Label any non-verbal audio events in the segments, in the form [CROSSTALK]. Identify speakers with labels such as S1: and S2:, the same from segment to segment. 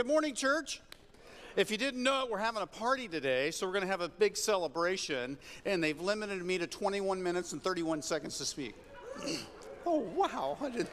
S1: Good morning, church. If you didn't know we're having a party today, so we're going to have a big celebration, and they've limited me to 21 minutes and 31 seconds to speak. [CLEARS THROAT] oh, wow. I, did...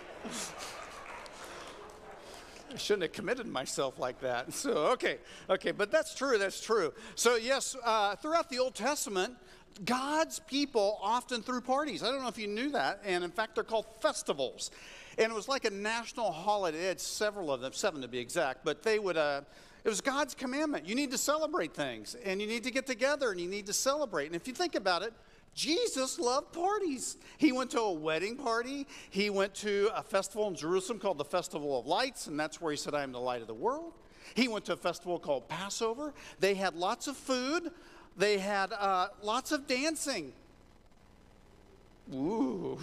S1: I shouldn't have committed myself like that. [LAUGHS] So, okay, okay, but that's true, that's true. So, yes, uh, throughout the Old Testament, God's people often threw parties. I don't know if you knew that, and in fact, they're called festivals. And it was like a national holiday. They had several of them, seven to be exact, but they would. Uh, it was God's commandment. You need to celebrate things, and you need to get together, and you need to celebrate. And if you think about it, Jesus loved parties. He went to a wedding party. He went to a festival in Jerusalem called the Festival of Lights, and that's where he said, I am the light of the world. He went to a festival called Passover. They had lots of food, they had uh, lots of dancing. Ooh.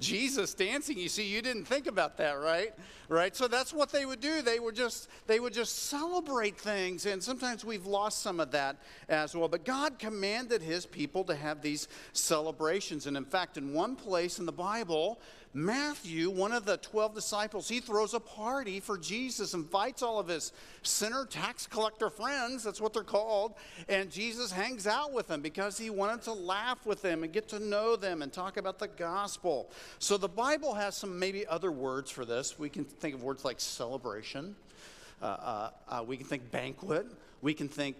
S1: Jesus dancing. You see, you didn't think about that, right? Right? So that's what they would do. They would just they would just celebrate things and sometimes we've lost some of that as well. But God commanded his people to have these celebrations. And in fact, in one place in the Bible, Matthew, one of the 12 disciples, he throws a party for Jesus, invites all of his sinner tax collector friends, that's what they're called, and Jesus hangs out with them because he wanted to laugh with them and get to know them and talk about the gospel. So the Bible has some maybe other words for this. We can think of words like celebration, uh, uh, uh, we can think banquet, we can think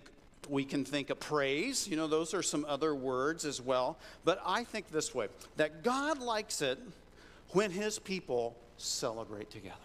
S1: we can think of praise. You know, those are some other words as well. But I think this way that God likes it when his people celebrate together.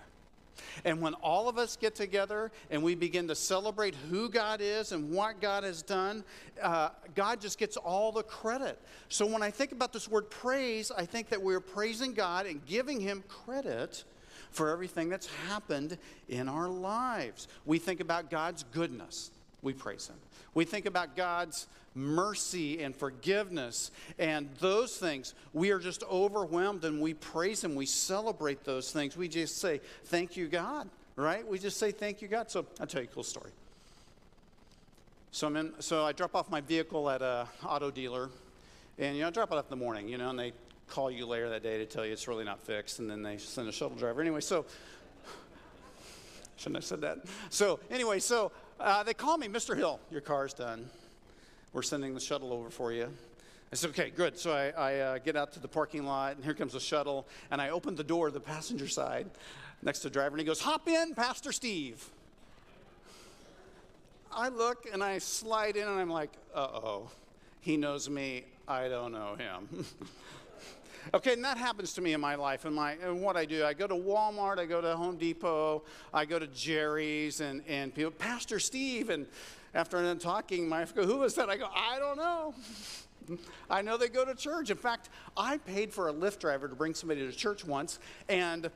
S1: And when all of us get together and we begin to celebrate who God is and what God has done, uh, God just gets all the credit. So when I think about this word praise, I think that we're praising God and giving Him credit for everything that's happened in our lives. We think about God's goodness, we praise Him. We think about God's mercy and forgiveness and those things. We are just overwhelmed and we praise Him. We celebrate those things. We just say, Thank you, God, right? We just say, Thank you, God. So I'll tell you a cool story. So, I'm in, so I drop off my vehicle at a auto dealer, and you know, I drop it off in the morning, you know, and they call you later that day to tell you it's really not fixed, and then they send a shuttle driver. Anyway, so shouldn't have said that. So anyway, so uh, they call me, Mr. Hill, your car's done. We're sending the shuttle over for you. I said, okay, good. So I, I uh, get out to the parking lot, and here comes the shuttle, and I open the door, the passenger side, next to the driver, and he goes, hop in, Pastor Steve. I look and I slide in, and I'm like, uh oh, he knows me, I don't know him. [LAUGHS] okay, and that happens to me in my life. And, my, and what I do, I go to Walmart, I go to Home Depot, I go to Jerry's, and, and people, Pastor Steve, and after I'm talking, my wife goes, Who was that? I go, I don't know. [LAUGHS] I know they go to church. In fact, I paid for a Lyft driver to bring somebody to church once, and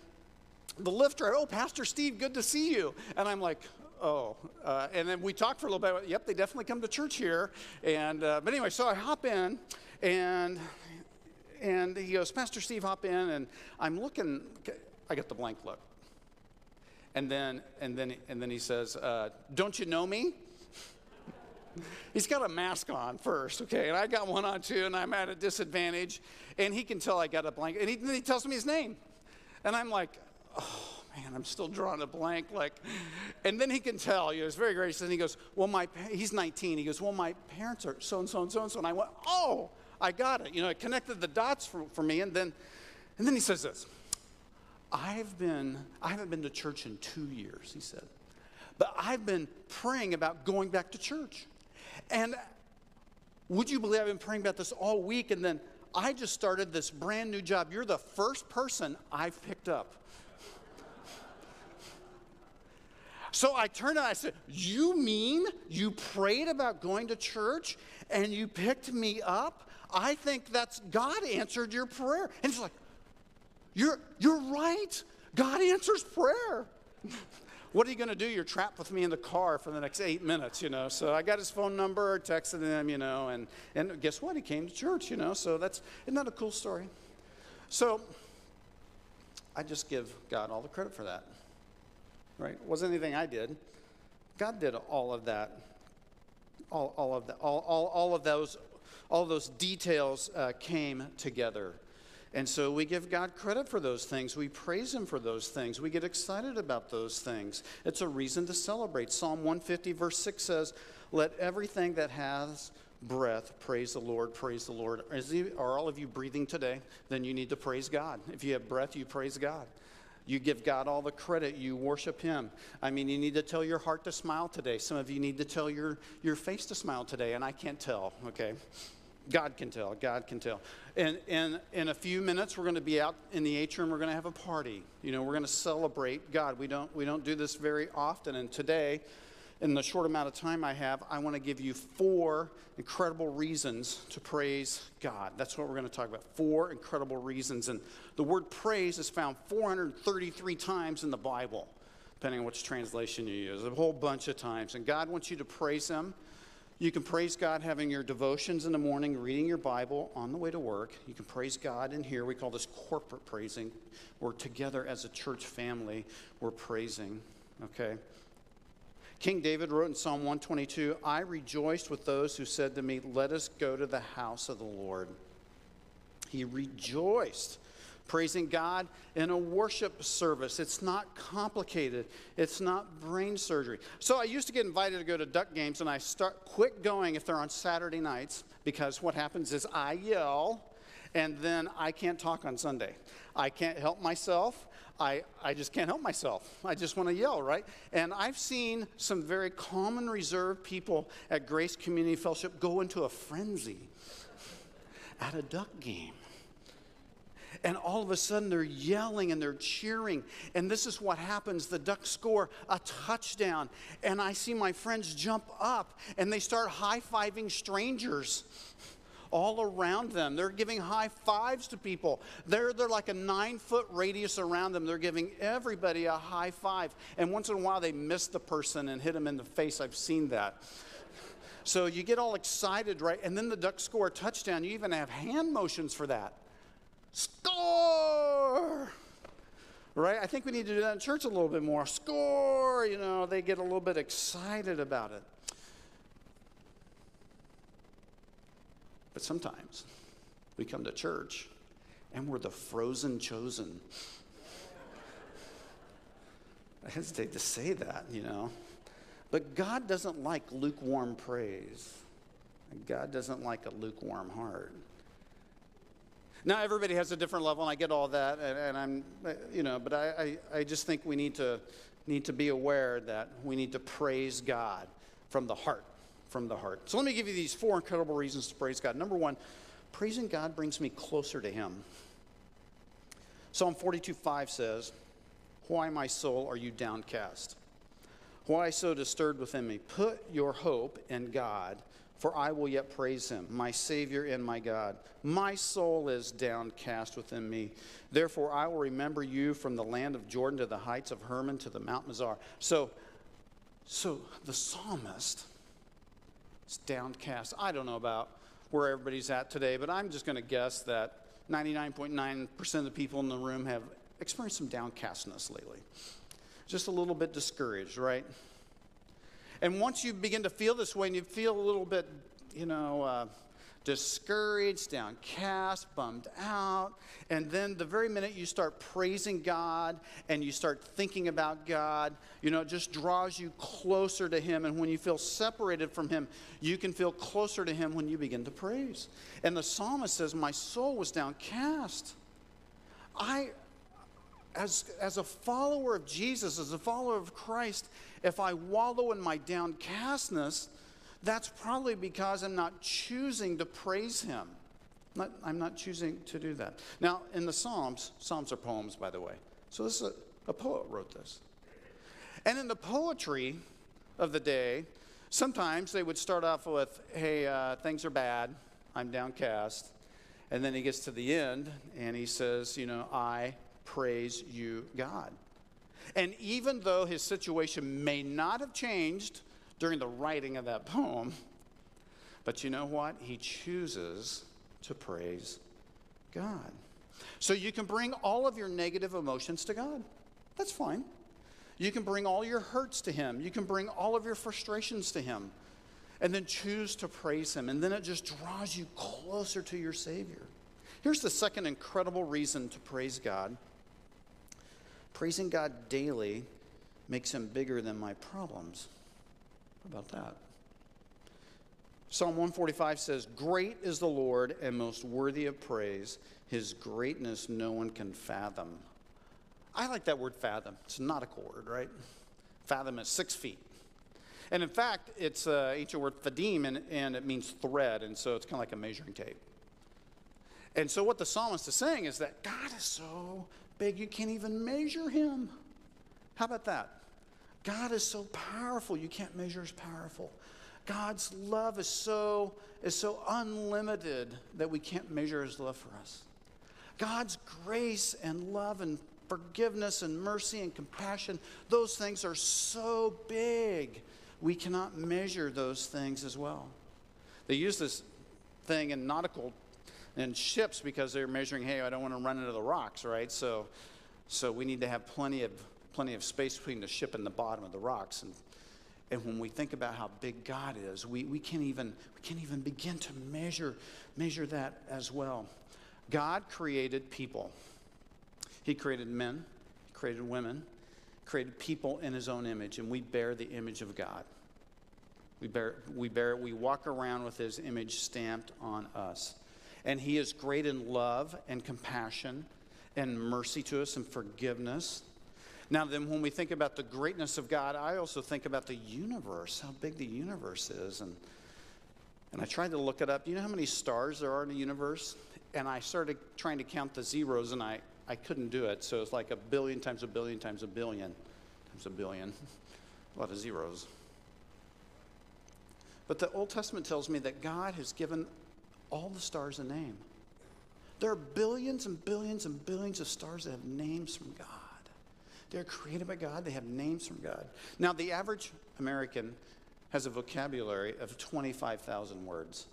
S1: the Lyft driver, oh, Pastor Steve, good to see you. And I'm like, oh. Uh, and then we talked for a little bit. Yep, they definitely come to church here. And uh, but anyway, so I hop in, and and he goes, Pastor Steve, hop in, and I'm looking. I get the blank look. And then and then and then he says, uh, "Don't you know me?" [LAUGHS] He's got a mask on first, okay, and I got one on too, and I'm at a disadvantage, and he can tell I got a blank, and he, he tells me his name, and I'm like, oh man, I'm still drawing a blank, like, and then he can tell, you know, it's very gracious, and he goes, well, my, he's 19, he goes, well, my parents are so and so and so and so, and I went, oh, I got it, you know, it connected the dots for, for me, and then, and then he says this, I've been, I haven't been to church in two years, he said. But I've been praying about going back to church. And would you believe I've been praying about this all week and then I just started this brand new job. You're the first person I've picked up. [LAUGHS] So I turned and I said, You mean you prayed about going to church and you picked me up? I think that's God answered your prayer. And he's like, You're, you're right. God answers prayer. [LAUGHS] what are you going to do? You're trapped with me in the car for the next eight minutes, you know. So I got his phone number, texted him, you know, and, and guess what? He came to church, you know. So that's, isn't that a cool story? So I just give God all the credit for that, right? It wasn't anything I did. God did all of that, all, all of that, all, all, all of those, all those details uh, came together. And so we give God credit for those things. We praise Him for those things. We get excited about those things. It's a reason to celebrate. Psalm 150, verse 6 says, Let everything that has breath praise the Lord, praise the Lord. He, are all of you breathing today? Then you need to praise God. If you have breath, you praise God. You give God all the credit. You worship Him. I mean, you need to tell your heart to smile today. Some of you need to tell your, your face to smile today, and I can't tell, okay? God can tell. God can tell. And, and in a few minutes, we're going to be out in the atrium. We're going to have a party. You know, we're going to celebrate God. We don't, we don't do this very often. And today, in the short amount of time I have, I want to give you four incredible reasons to praise God. That's what we're going to talk about. Four incredible reasons. And the word praise is found 433 times in the Bible, depending on which translation you use, a whole bunch of times. And God wants you to praise Him. You can praise God having your devotions in the morning, reading your Bible on the way to work. You can praise God in here. We call this corporate praising. We're together as a church family, we're praising, okay? King David wrote in Psalm 122 I rejoiced with those who said to me, Let us go to the house of the Lord. He rejoiced praising God in a worship service. It's not complicated. It's not brain surgery. So I used to get invited to go to duck games and I start quit going if they're on Saturday nights because what happens is I yell and then I can't talk on Sunday. I can't help myself. I, I just can't help myself. I just want to yell, right? And I've seen some very calm and reserved people at Grace Community Fellowship go into a frenzy at a duck game and all of a sudden they're yelling and they're cheering. And this is what happens the Ducks score a touchdown, and I see my friends jump up and they start high fiving strangers all around them. They're giving high fives to people. They're, they're like a nine foot radius around them. They're giving everybody a high five. And once in a while, they miss the person and hit them in the face. I've seen that. So you get all excited, right? And then the Ducks score a touchdown. You even have hand motions for that. Score! Right? I think we need to do that in church a little bit more. Score! You know, they get a little bit excited about it. But sometimes we come to church and we're the frozen chosen. I hesitate to say that, you know. But God doesn't like lukewarm praise. God doesn't like a lukewarm heart. Now, everybody has a different level, and I get all that, and, and I'm, you know, but I, I, I just think we need to, need to be aware that we need to praise God from the heart, from the heart. So let me give you these four incredible reasons to praise God. Number one, praising God brings me closer to Him. Psalm 42 5 says, Why, my soul, are you downcast? Why so disturbed within me? Put your hope in God for I will yet praise him, my Savior and my God. My soul is downcast within me. Therefore, I will remember you from the land of Jordan to the heights of Hermon to the Mount Mizar. So, so the psalmist is downcast. I don't know about where everybody's at today, but I'm just going to guess that 99.9% of the people in the room have experienced some downcastness lately. Just a little bit discouraged, right? And once you begin to feel this way and you feel a little bit, you know, uh, discouraged, downcast, bummed out, and then the very minute you start praising God and you start thinking about God, you know, it just draws you closer to Him. And when you feel separated from Him, you can feel closer to Him when you begin to praise. And the psalmist says, My soul was downcast. I, as, as a follower of Jesus, as a follower of Christ, if I wallow in my downcastness, that's probably because I'm not choosing to praise Him. I'm not choosing to do that. Now, in the Psalms, Psalms are poems, by the way. So this is a, a poet wrote this. And in the poetry of the day, sometimes they would start off with, hey, uh, things are bad, I'm downcast. And then he gets to the end and he says, you know, I praise you, God. And even though his situation may not have changed during the writing of that poem, but you know what? He chooses to praise God. So you can bring all of your negative emotions to God. That's fine. You can bring all your hurts to Him. You can bring all of your frustrations to Him. And then choose to praise Him. And then it just draws you closer to your Savior. Here's the second incredible reason to praise God praising God daily makes him bigger than my problems. How about that? Psalm 145 says, Great is the Lord and most worthy of praise. His greatness no one can fathom. I like that word fathom. It's not a word, right? Fathom is six feet. And in fact, it's uh, ancient word fadim, and, and it means thread, and so it's kind of like a measuring tape. And so what the psalmist is saying is that God is so big you can't even measure him. How about that? God is so powerful you can't measure his powerful. God's love is so is so unlimited that we can't measure his love for us. God's grace and love and forgiveness and mercy and compassion, those things are so big. We cannot measure those things as well. They use this thing in nautical and ships because they're measuring, hey, I don't want to run into the rocks, right? So so we need to have plenty of plenty of space between the ship and the bottom of the rocks. And and when we think about how big God is, we, we can't even we can't even begin to measure measure that as well. God created people. He created men, he created women, created people in his own image, and we bear the image of God. We bear, we bear we walk around with his image stamped on us. And he is great in love and compassion and mercy to us and forgiveness. Now, then, when we think about the greatness of God, I also think about the universe, how big the universe is. And, and I tried to look it up. Do you know how many stars there are in the universe? And I started trying to count the zeros, and I, I couldn't do it. So it's like a billion times a billion times a billion times a billion. [LAUGHS] a lot of zeros. But the Old Testament tells me that God has given all the stars a name. There are billions and billions and billions of stars that have names from God. They're created by God, they have names from God. Now, the average American has a vocabulary of 25,000 words.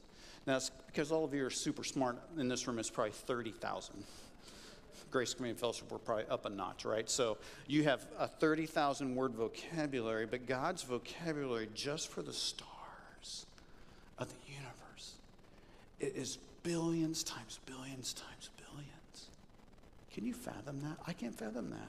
S1: Now, it's because all of you are super smart in this room, it's probably 30,000. Grace Community Fellowship, we're probably up a notch, right? So you have a 30,000 word vocabulary, but God's vocabulary just for the stars of the universe it is billions times billions times billions. Can you fathom that? I can't fathom that.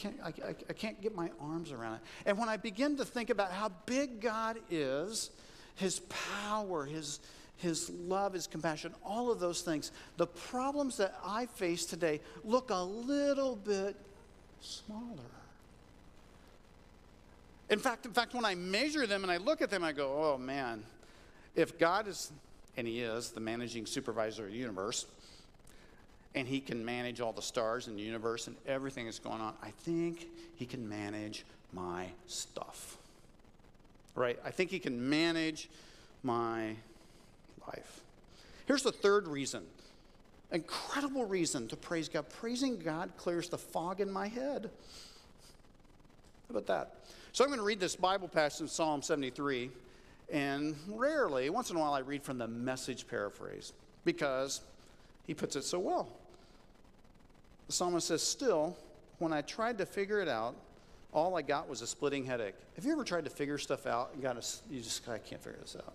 S1: Can't, I, I, I can't get my arms around it. And when I begin to think about how big God is, his power, his, his love, his compassion, all of those things, the problems that I face today look a little bit smaller. In fact, in fact, when I measure them and I look at them, I go, oh man, if God is and he is the managing supervisor of the universe, and he can manage all the stars in the universe and everything that's going on, I think he can manage my stuff. Right? I think he can manage my life. Here's the third reason incredible reason to praise God. Praising God clears the fog in my head. How about that? So I'm going to read this Bible passage in Psalm 73. And rarely, once in a while, I read from the message paraphrase because he puts it so well. The psalmist says, Still, when I tried to figure it out, all I got was a splitting headache. Have you ever tried to figure stuff out and got a, you just, I can't figure this out?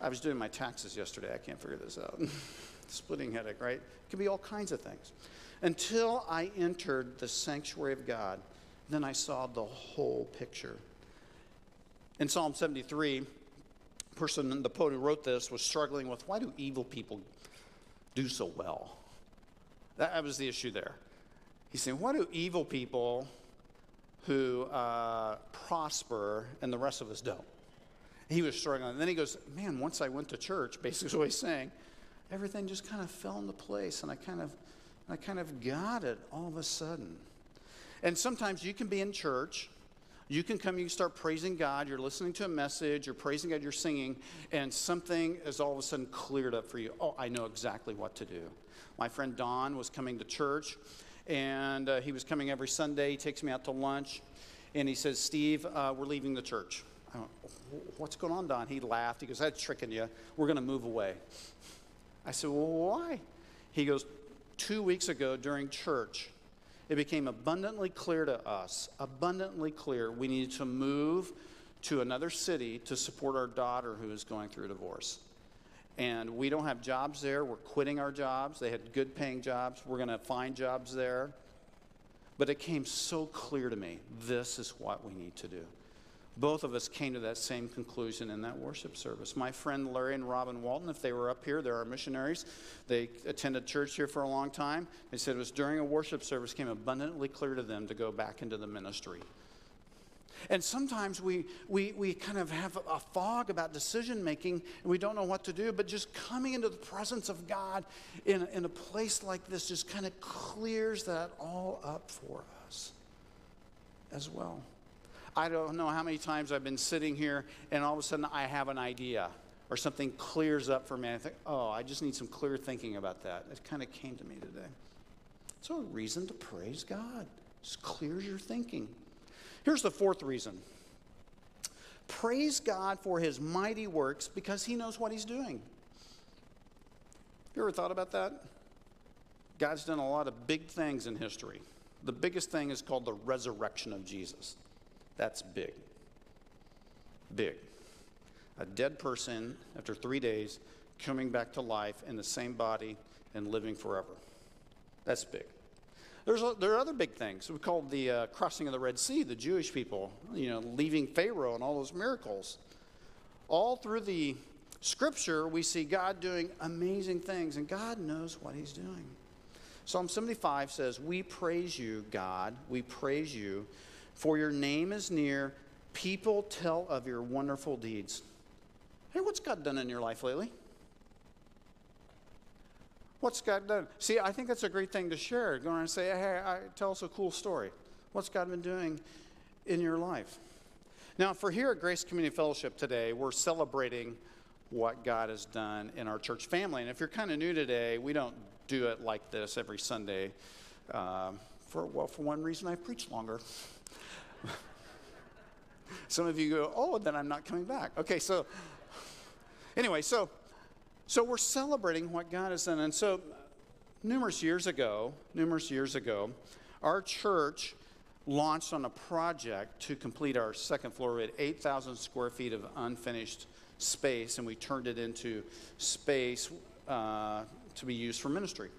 S1: I was doing my taxes yesterday. I can't figure this out. [LAUGHS] splitting headache, right? It could be all kinds of things. Until I entered the sanctuary of God, then I saw the whole picture. In Psalm 73, the person, the poet who wrote this, was struggling with why do evil people do so well? That was the issue there. He's saying, why do evil people who uh, prosper and the rest of us don't? He was struggling. And then he goes, man, once I went to church, basically what he's saying, everything just kind of fell into place and I kind of, I kind of got it all of a sudden. And sometimes you can be in church you can come, you can start praising God, you're listening to a message, you're praising God, you're singing, and something is all of a sudden cleared up for you. Oh, I know exactly what to do. My friend Don was coming to church, and uh, he was coming every Sunday. He takes me out to lunch, and he says, Steve, uh, we're leaving the church. I went, What's going on, Don? He laughed. He goes, That's tricking you. We're going to move away. I said, Well, why? He goes, Two weeks ago during church, it became abundantly clear to us, abundantly clear, we needed to move to another city to support our daughter who is going through a divorce. And we don't have jobs there. We're quitting our jobs. They had good paying jobs. We're going to find jobs there. But it came so clear to me this is what we need to do. Both of us came to that same conclusion in that worship service. My friend Larry and Robin Walton, if they were up here, they're our missionaries. They attended church here for a long time. They said it was during a worship service came abundantly clear to them to go back into the ministry. And sometimes we, we, we kind of have a fog about decision making and we don't know what to do, but just coming into the presence of God in, in a place like this just kind of clears that all up for us as well. I don't know how many times I've been sitting here and all of a sudden I have an idea or something clears up for me. I think, oh, I just need some clear thinking about that. It kind of came to me today. So, a reason to praise God. Just clears your thinking. Here's the fourth reason praise God for his mighty works because he knows what he's doing. You ever thought about that? God's done a lot of big things in history. The biggest thing is called the resurrection of Jesus. That's big. Big. A dead person after three days coming back to life in the same body and living forever. That's big. There's a, there are other big things. We call the uh, crossing of the Red Sea, the Jewish people, you know, leaving Pharaoh and all those miracles. All through the scripture, we see God doing amazing things, and God knows what He's doing. Psalm 75 says, We praise you, God. We praise you for your name is near. People tell of your wonderful deeds. Hey, what's God done in your life lately? What's God done? See, I think that's a great thing to share. Go around and say, hey, I, tell us a cool story. What's God been doing in your life? Now, for here at Grace Community Fellowship today, we're celebrating what God has done in our church family. And if you're kind of new today, we don't do it like this every Sunday. Uh, for, well, for one reason, I preach longer. [LAUGHS] Some of you go, oh, then I'm not coming back. Okay, so anyway, so so we're celebrating what God has done. And so numerous years ago, numerous years ago, our church launched on a project to complete our second floor. We had 8,000 square feet of unfinished space, and we turned it into space uh, to be used for ministry.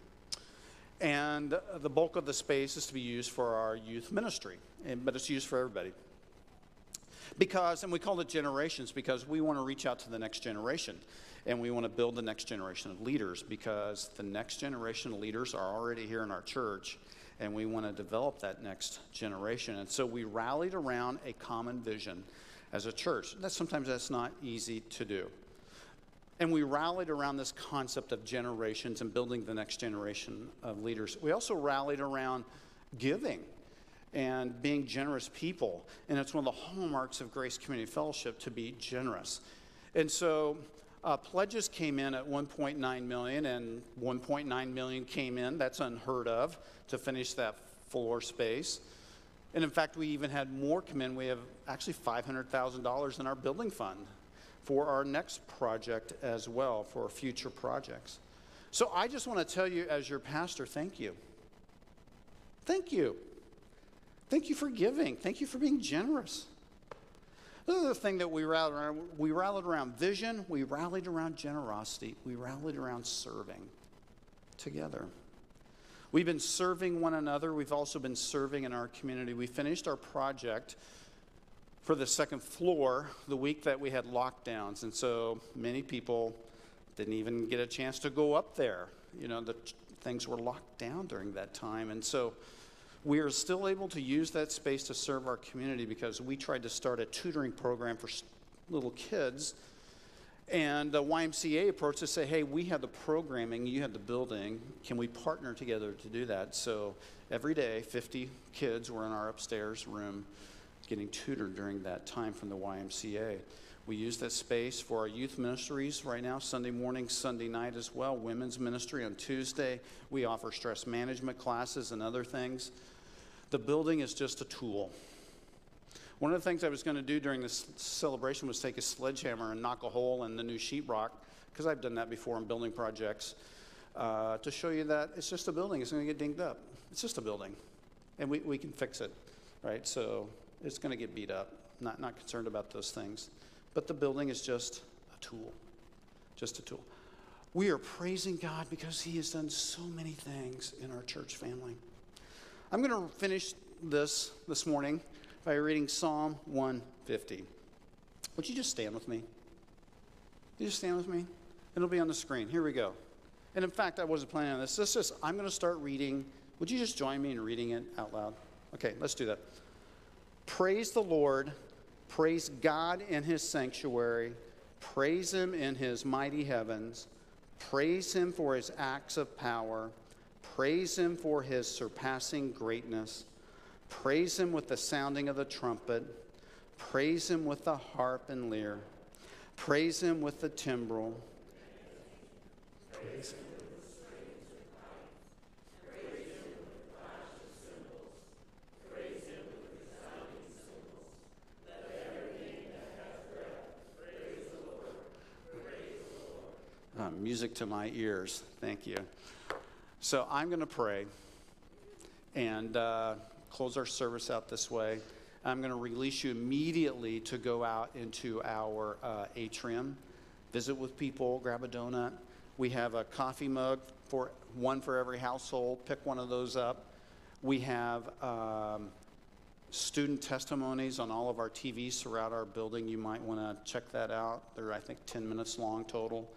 S1: And the bulk of the space is to be used for our youth ministry, and, but it's used for everybody. Because, and we call it generations because we want to reach out to the next generation and we want to build the next generation of leaders because the next generation of leaders are already here in our church and we want to develop that next generation. And so we rallied around a common vision as a church. That sometimes that's not easy to do. And we rallied around this concept of generations and building the next generation of leaders. We also rallied around giving and being generous people. And it's one of the hallmarks of Grace Community Fellowship to be generous. And so uh, pledges came in at 1.9 million, and 1.9 million came in. That's unheard of to finish that floor space. And in fact, we even had more come in. We have actually $500,000 in our building fund for our next project as well, for future projects. So I just want to tell you, as your pastor, thank you. Thank you. Thank you for giving. Thank you for being generous. The thing that we rallied around, we rallied around vision, we rallied around generosity, we rallied around serving together. We've been serving one another. We've also been serving in our community. We finished our project for the second floor the week that we had lockdowns. And so many people didn't even get a chance to go up there. You know, the things were locked down during that time. And so we are still able to use that space to serve our community because we tried to start a tutoring program for little kids. And the YMCA approached to say, hey, we have the programming, you have the building. Can we partner together to do that? So every day, 50 kids were in our upstairs room getting tutored during that time from the YMCA. We use that space for our youth ministries right now, Sunday morning, Sunday night as well, women's ministry on Tuesday. We offer stress management classes and other things. The building is just a tool. One of the things I was going to do during this celebration was take a sledgehammer and knock a hole in the new sheetrock, because I've done that before in building projects, uh, to show you that it's just a building. It's going to get dinged up. It's just a building, and we, we can fix it, right? So it's going to get beat up. Not, not concerned about those things. But the building is just a tool, just a tool. We are praising God because He has done so many things in our church family. I'm going to finish this this morning by reading Psalm 150. Would you just stand with me? You just stand with me? It'll be on the screen. Here we go. And in fact, I wasn't planning on this. This is, I'm going to start reading. Would you just join me in reading it out loud? Okay, let's do that. Praise the Lord. Praise God in his sanctuary. Praise him in his mighty heavens. Praise him for his acts of power. Praise him for his surpassing greatness. Praise him with the sounding of the trumpet. Praise him with the harp and lyre. Praise him with the timbrel. Praise him. Music to my ears. Thank you. So I'm going to pray and uh, close our service out this way. I'm going to release you immediately to go out into our uh, atrium, visit with people, grab a donut. We have a coffee mug for one for every household. Pick one of those up. We have um, student testimonies on all of our TVs throughout our building. You might want to check that out. They're, I think, 10 minutes long total.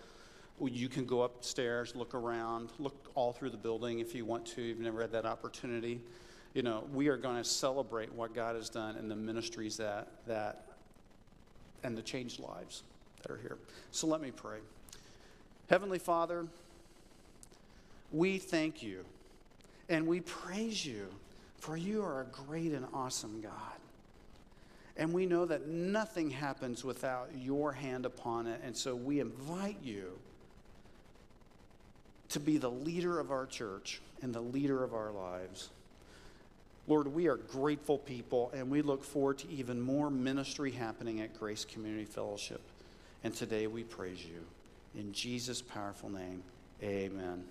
S1: You can go upstairs, look around, look all through the building if you want to. You've never had that opportunity. You know, we are going to celebrate what God has done and the ministries that that and the changed lives that are here. So let me pray. Heavenly Father, we thank you and we praise you for you are a great and awesome God. And we know that nothing happens without your hand upon it. And so we invite you to be the leader of our church and the leader of our lives. Lord, we are grateful people, and we look forward to even more ministry happening at Grace Community Fellowship. And today we praise you. In Jesus' powerful name, amen.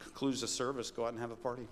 S1: Concludes the service. Go out and have a party.